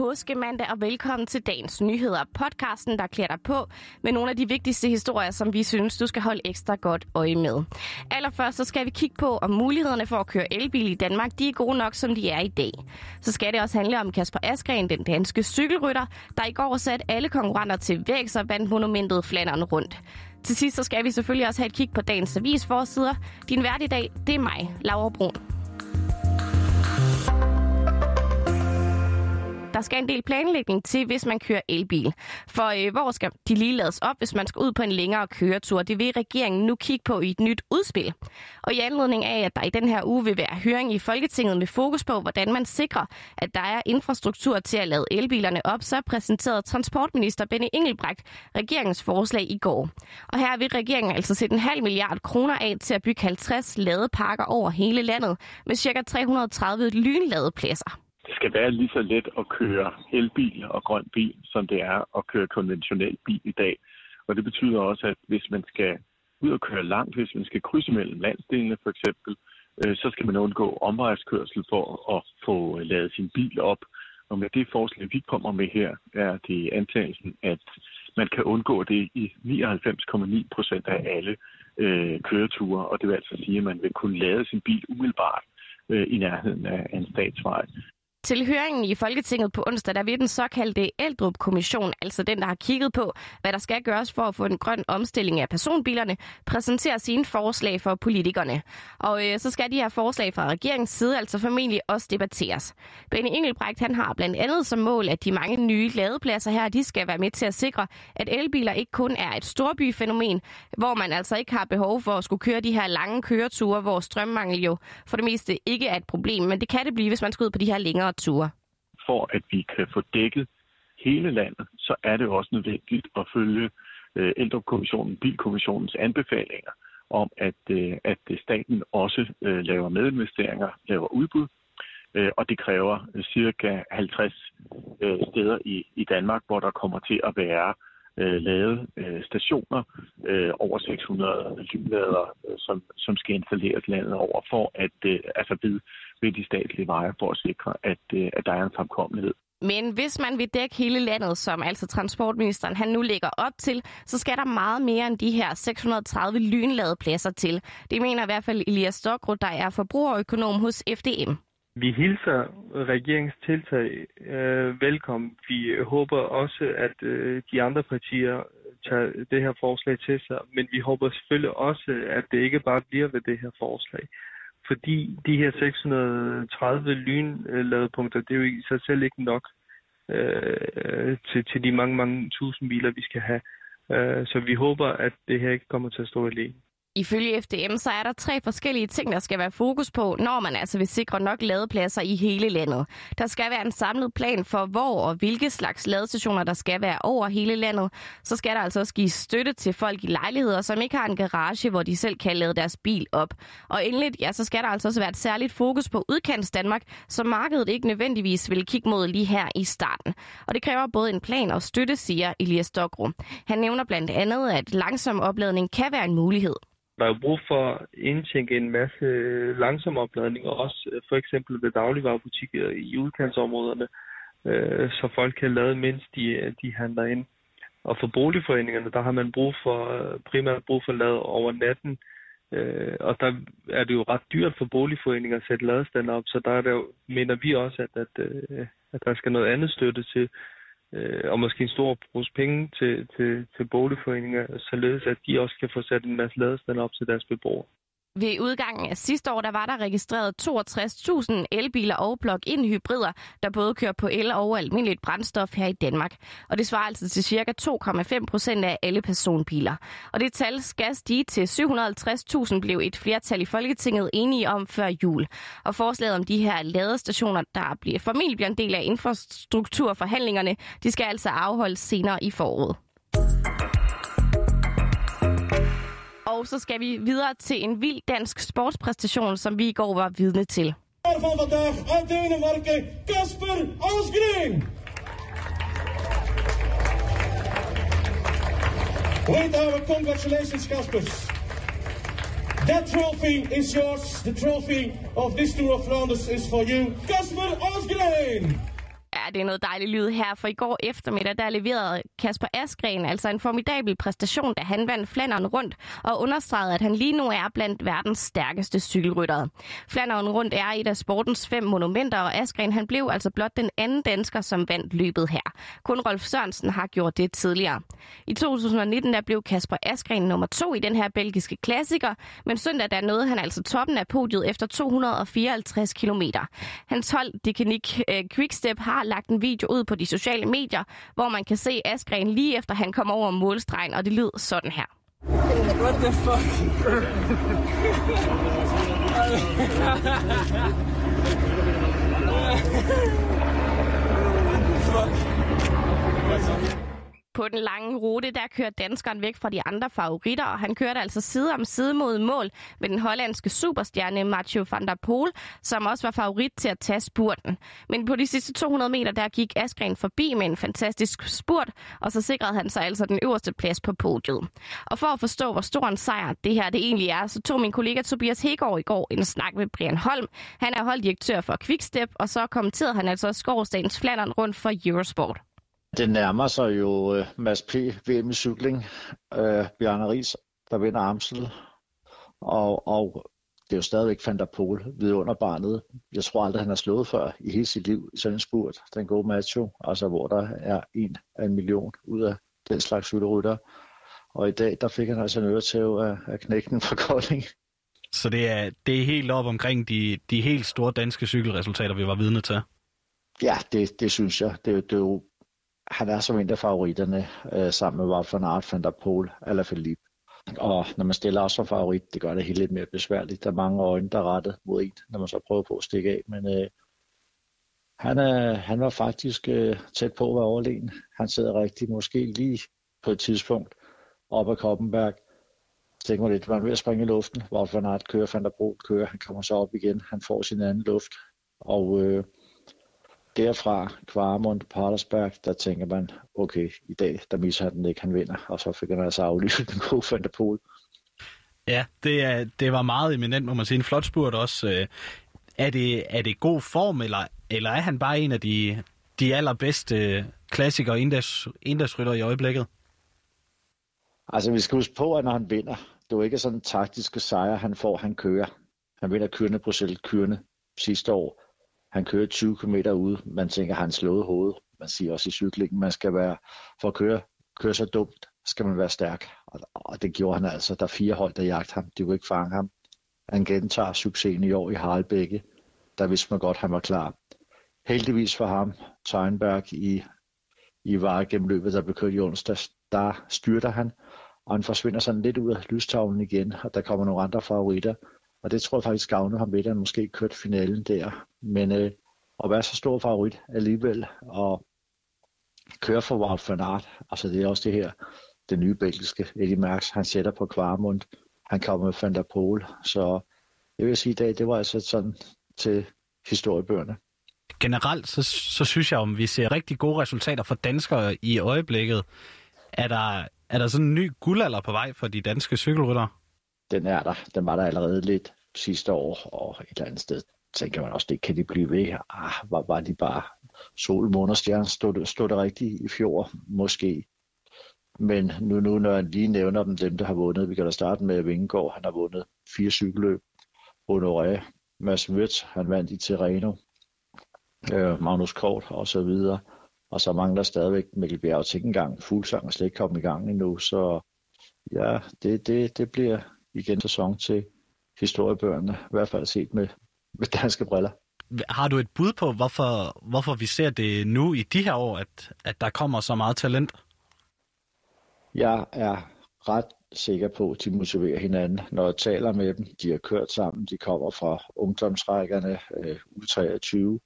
påskemandag, og velkommen til dagens nyheder. Podcasten, der klæder dig på med nogle af de vigtigste historier, som vi synes, du skal holde ekstra godt øje med. Allerførst så skal vi kigge på, om mulighederne for at køre elbil i Danmark, de er gode nok, som de er i dag. Så skal det også handle om Kasper Askren, den danske cykelrytter, der i går satte alle konkurrenter til væk, og vandt monumentet Flanderen rundt. Til sidst så skal vi selvfølgelig også have et kig på dagens avisforsider. Din vært i dag, det er mig, Laura Brun. Der skal en del planlægning til, hvis man kører elbil. For øh, hvor skal de lige lades op, hvis man skal ud på en længere køretur? Det vil regeringen nu kigge på i et nyt udspil. Og i anledning af, at der i den her uge vil være høring i Folketinget med fokus på, hvordan man sikrer, at der er infrastruktur til at lade elbilerne op, så præsenterede transportminister Benny Engelbrecht regeringens forslag i går. Og her vil regeringen altså sætte en halv milliard kroner af til at bygge 50 ladeparker over hele landet med ca. 330 lynladepladser det skal være lige så let at køre elbil og grøn bil, som det er at køre konventionel bil i dag. Og det betyder også, at hvis man skal ud og køre langt, hvis man skal krydse mellem landsdelene for eksempel, øh, så skal man undgå omvejskørsel for at få øh, lavet sin bil op. Og med det forslag, vi kommer med her, er det antagelsen, at man kan undgå det i 99,9 procent af alle øh, køreture. Og det vil altså sige, at man vil kunne lade sin bil umiddelbart øh, i nærheden af en statsvej. Til høringen i Folketinget på onsdag, der vil den såkaldte Eldrup-kommission, altså den, der har kigget på, hvad der skal gøres for at få en grøn omstilling af personbilerne, præsentere sine forslag for politikerne. Og øh, så skal de her forslag fra regeringens side altså formentlig også debatteres. Benny Engelbrecht han har blandt andet som mål, at de mange nye ladepladser her, de skal være med til at sikre, at elbiler ikke kun er et storbyfænomen, hvor man altså ikke har behov for at skulle køre de her lange køreture, hvor strømmangel jo for det meste ikke er et problem, men det kan det blive, hvis man skal ud på de her længere ture. For at vi kan få dækket hele landet, så er det også nødvendigt at følge øh, ældrekommissionen, bilkommissionens anbefalinger om, at, øh, at staten også øh, laver medinvesteringer, laver udbud, øh, og det kræver øh, cirka 50 øh, steder i, i Danmark, hvor der kommer til at være øh, lavet øh, stationer, øh, over 600 lynlader, øh, som, som skal installeres landet over, for at øh, altså ved, ved de statslige veje, for at sikre, at, øh, at der er en fremkommelighed. Men hvis man vil dække hele landet, som altså transportministeren han nu lægger op til, så skal der meget mere end de her 630 lynladepladser til. Det mener i hvert fald Elias Stockrud, der er forbrugerøkonom hos FDM. Vi hilser regeringens tiltag øh, velkommen. Vi håber også, at øh, de andre partier tager det her forslag til sig, men vi håber selvfølgelig også, at det ikke bare bliver ved det her forslag. Fordi de her 630 lynladepunkter, det er jo i sig selv ikke nok øh, til, til de mange, mange tusind biler, vi skal have. Øh, så vi håber, at det her ikke kommer til at stå alene. Ifølge FDM så er der tre forskellige ting, der skal være fokus på, når man altså vil sikre nok ladepladser i hele landet. Der skal være en samlet plan for, hvor og hvilke slags ladestationer, der skal være over hele landet. Så skal der altså også give støtte til folk i lejligheder, som ikke har en garage, hvor de selv kan lade deres bil op. Og endelig, ja, så skal der altså også være et særligt fokus på udkants Danmark, som markedet ikke nødvendigvis vil kigge mod lige her i starten. Og det kræver både en plan og støtte, siger Elias Stokrum. Han nævner blandt andet, at langsom opladning kan være en mulighed. Der er jo brug for at indtænke en masse øh, langsom opladning, også øh, for eksempel ved dagligvarerbutikker i udkantsområderne, øh, så folk kan lade, mens de, øh, de handler ind. Og for boligforeningerne, der har man brug for, primært brug for lade over natten, øh, og der er det jo ret dyrt for boligforeninger at sætte ladestander op, så der er det jo, mener vi også, at, at, at der skal noget andet støtte til, øh, og måske en stor brus penge til, til, til boligforeninger, således at de også kan få sat en masse ladestander op til deres beboere. Ved udgangen af sidste år, der var der registreret 62.000 elbiler og plug-in hybrider, der både kører på el og almindeligt brændstof her i Danmark. Og det svarer altså til ca. 2,5 procent af alle personbiler. Og det tal skal stige til 750.000, blev et flertal i Folketinget enige om før jul. Og forslaget om de her ladestationer, der bliver formentlig bliver en del af infrastrukturforhandlingerne, de skal altså afholdes senere i foråret. Og så skal vi videre til en vild dansk sportspræstation, som vi i går var vidne til. Van vandaag uit Denemarken, Kasper Asgreen. With our congratulations, Kasper. That trophy is yours. The trophy of this Tour of Flanders is for you, Kasper Asgreen. Det er noget dejligt lyd her, for i går eftermiddag, der leverede Kasper Askren altså en formidabel præstation, da han vandt Flanderen rundt og understregede, at han lige nu er blandt verdens stærkeste cykelryttere. Flanderen rundt er et af sportens fem monumenter, og Askren han blev altså blot den anden dansker, som vandt løbet her. Kun Rolf Sørensen har gjort det tidligere. I 2019 der blev Kasper Askren nummer to i den her belgiske klassiker, men søndag der nåede han altså toppen af podiet efter 254 km. Hans hold, Dekanik øh, Quickstep, har lagt en video ud på de sociale medier, hvor man kan se Askren lige efter han kom over målstregen, og det lyder sådan her. What the fuck? På den lange rute, der kører danskeren væk fra de andre favoritter, og han kørte altså side om side mod mål med den hollandske superstjerne Mathieu van der Poel, som også var favorit til at tage spurten. Men på de sidste 200 meter, der gik Askren forbi med en fantastisk spurt, og så sikrede han sig altså den øverste plads på podiet. Og for at forstå, hvor stor en sejr det her det egentlig er, så tog min kollega Tobias Hegård i går en snak med Brian Holm. Han er holddirektør for Quickstep, og så kommenterede han altså også skovsdagens flanderen rundt for Eurosport. Det nærmer sig jo uh, Mads P. VM i cykling. Uh, Bjarne Ries, der vinder Amstel. Og, og det er jo stadigvæk Van der Pol under barnet. Jeg tror aldrig, han har slået før i hele sit liv i sådan en spurt. Den gode macho, altså hvor der er en af en million ud af den slags cykelrytter. Og i dag, der fik han altså en øretæv af, af knækken fra Kolding. Så det er, det er helt op omkring de, de helt store danske cykelresultater, vi var vidne til? Ja, det, det synes jeg. Det, det er jo han er som en af favoritterne øh, sammen med Wout van Aert, Van der Poel eller Og når man stiller også som favorit, det gør det helt lidt mere besværligt. Der er mange øjne, der er rettet mod en, når man så prøver på at stikke af. Men øh, han, øh, han var faktisk øh, tæt på at være overlegen. Han sidder rigtig måske lige på et tidspunkt op ad Koppenberg. Så tænker man lidt, man er ved at springe i luften. Wout van Aert kører, Van der Poel kører, han kommer så op igen. Han får sin anden luft. Og øh, derfra, Kvarmund, Patersberg, der tænker man, okay, i dag, der misser han den ikke, han vinder. Og så fik han altså aflyst den gode Van der Pol. Ja, det, er, det var meget eminent, må man sige. En flot spurt også. Øh, er det, er det god form, eller, eller er han bare en af de, de allerbedste klassikere inddagsrytter i øjeblikket? Altså, vi skal huske på, at når han vinder, det er jo ikke sådan taktiske sejre, han får, han kører. Han vinder kørende Bruxelles kørende sidste år han kører 20 km ude. Man tænker, han slået hovedet? Man siger også i cyklingen, man skal være, for at køre, køre så dumt, skal man være stærk. Og, og det gjorde han altså. Der er fire hold, der jagte ham. De kunne ikke fange ham. Han gentager succesen i år i Harlebække. Der vidste man godt, at han var klar. Heldigvis for ham, Teinberg i, i løbet, der blev kørt i onsdag, der styrter han, og han forsvinder sådan lidt ud af lystavlen igen, og der kommer nogle andre favoritter. Og det tror jeg faktisk gavner ham lidt, at han måske kørt finalen der. Men øh, at være så stor favorit alligevel, og køre for Wout van Aert, altså det er også det her, det nye belgiske Eddie Merckx, han sætter på Kvarmund, han kommer med Van der Pol, så jeg vil sige i dag, det var altså sådan til historiebøgerne. Generelt, så, så synes jeg, om vi ser rigtig gode resultater for danskere i øjeblikket. Er der, er der sådan en ny guldalder på vej for de danske cykelryttere? Den er der. Den var der allerede lidt sidste år, og et eller andet sted tænker man også, det kan de blive ved. Ah, var, var de bare sol, måne og stjerne, stod, det, stod det rigtigt i fjor, måske. Men nu, nu, når jeg lige nævner dem, dem der har vundet, vi kan da starte med Vingegaard, han har vundet fire cykelløb. Honoré, Mads Wirtz, han vandt i Terreno, øh, Magnus Kort og så videre. Og så mangler stadigvæk Mikkel Bjerg til engang. Fuglsang er slet ikke kommet i gang endnu, så ja, det, det, det bliver igen sæson til historiebøgerne, i hvert fald set med, med danske briller. Har du et bud på, hvorfor, hvorfor vi ser det nu i de her år, at, at der kommer så meget talent? Jeg er ret sikker på, at de motiverer hinanden. Når jeg taler med dem, de har kørt sammen, de kommer fra ungdomsrækkerne, øh, U23,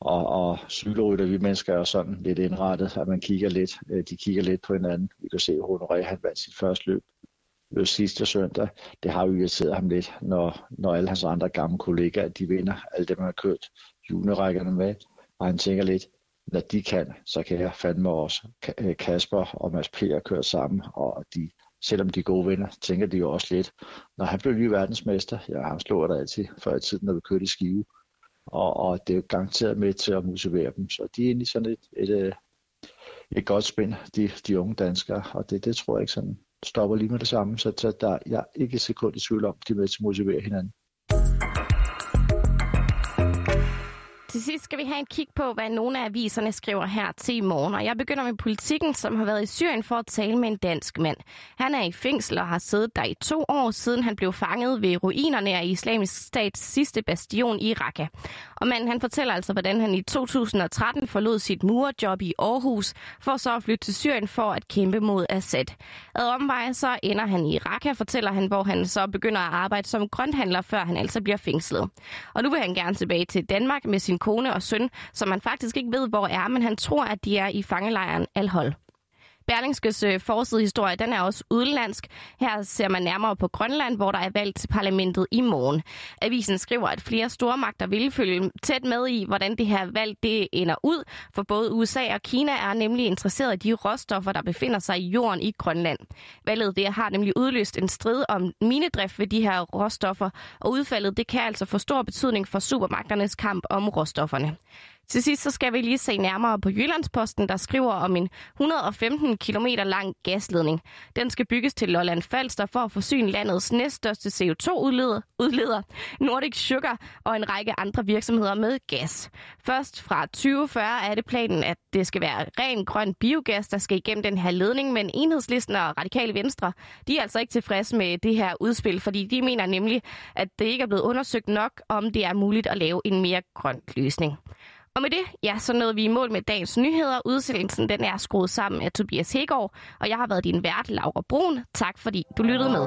og, og cykelrytter, vi mennesker er sådan lidt indrettet, at man kigger lidt, øh, de kigger lidt på hinanden. Vi kan se, at Honoré han vandt sit første løb øh, sidste søndag. Det har jo irriteret ham lidt, når, når alle hans andre gamle kollegaer, de vinder, alle dem, han har kørt juniorrækkerne med. Og han tænker lidt, når de kan, så kan jeg fandme også. Øh, Kasper og Mads P. har kørt sammen, og de, selvom de er gode venner, tænker de jo også lidt. Når han blev ny verdensmester, ja, han slog der altid før i tiden, når vi kørte i skive. og, og det er jo garanteret med til at motivere dem. Så de er egentlig sådan et, et, et, et godt spænd, de, de unge danskere, og det, det tror jeg ikke sådan stopper lige med det samme, så, så der, jeg er ikke sekund i tvivl om, de er med til at motivere hinanden. Til sidst skal vi have en kig på, hvad nogle af aviserne skriver her til i morgen. Og jeg begynder med politikken, som har været i Syrien for at tale med en dansk mand. Han er i fængsel og har siddet der i to år, siden han blev fanget ved ruinerne af islamisk stats sidste bastion i Raqqa. Og manden han fortæller altså, hvordan han i 2013 forlod sit murerjob i Aarhus, for så at flytte til Syrien for at kæmpe mod Assad. Ad omveje så ender han i Raqqa, fortæller han, hvor han så begynder at arbejde som grønthandler, før han altså bliver fængslet. Og nu vil han gerne tilbage til Danmark med sin kone og søn, som man faktisk ikke ved, hvor er, men han tror, at de er i fangelejren Alhold. Berlingskes øh, forsidehistorie, den er også udenlandsk. Her ser man nærmere på Grønland, hvor der er valgt til parlamentet i morgen. Avisen skriver, at flere stormagter vil følge tæt med i, hvordan det her valg det ender ud, for både USA og Kina er nemlig interesseret i de råstoffer, der befinder sig i jorden i Grønland. Valget det har nemlig udløst en strid om minedrift ved de her råstoffer, og udfaldet det kan altså få stor betydning for supermagternes kamp om råstofferne. Til sidst så skal vi lige se nærmere på Jyllandsposten, der skriver om en 115 km lang gasledning. Den skal bygges til Lolland Falster for at forsyne landets næststørste CO2-udleder, Nordic Sugar og en række andre virksomheder med gas. Først fra 2040 er det planen, at det skal være ren grøn biogas, der skal igennem den her ledning, men enhedslisten og radikale venstre, de er altså ikke tilfredse med det her udspil, fordi de mener nemlig, at det ikke er blevet undersøgt nok, om det er muligt at lave en mere grøn løsning. Og med det, ja, så nåede vi i mål med dagens nyheder. Udsendelsen den er skruet sammen af Tobias Hegård, og jeg har været din vært, Laura Brun. Tak fordi du lyttede med.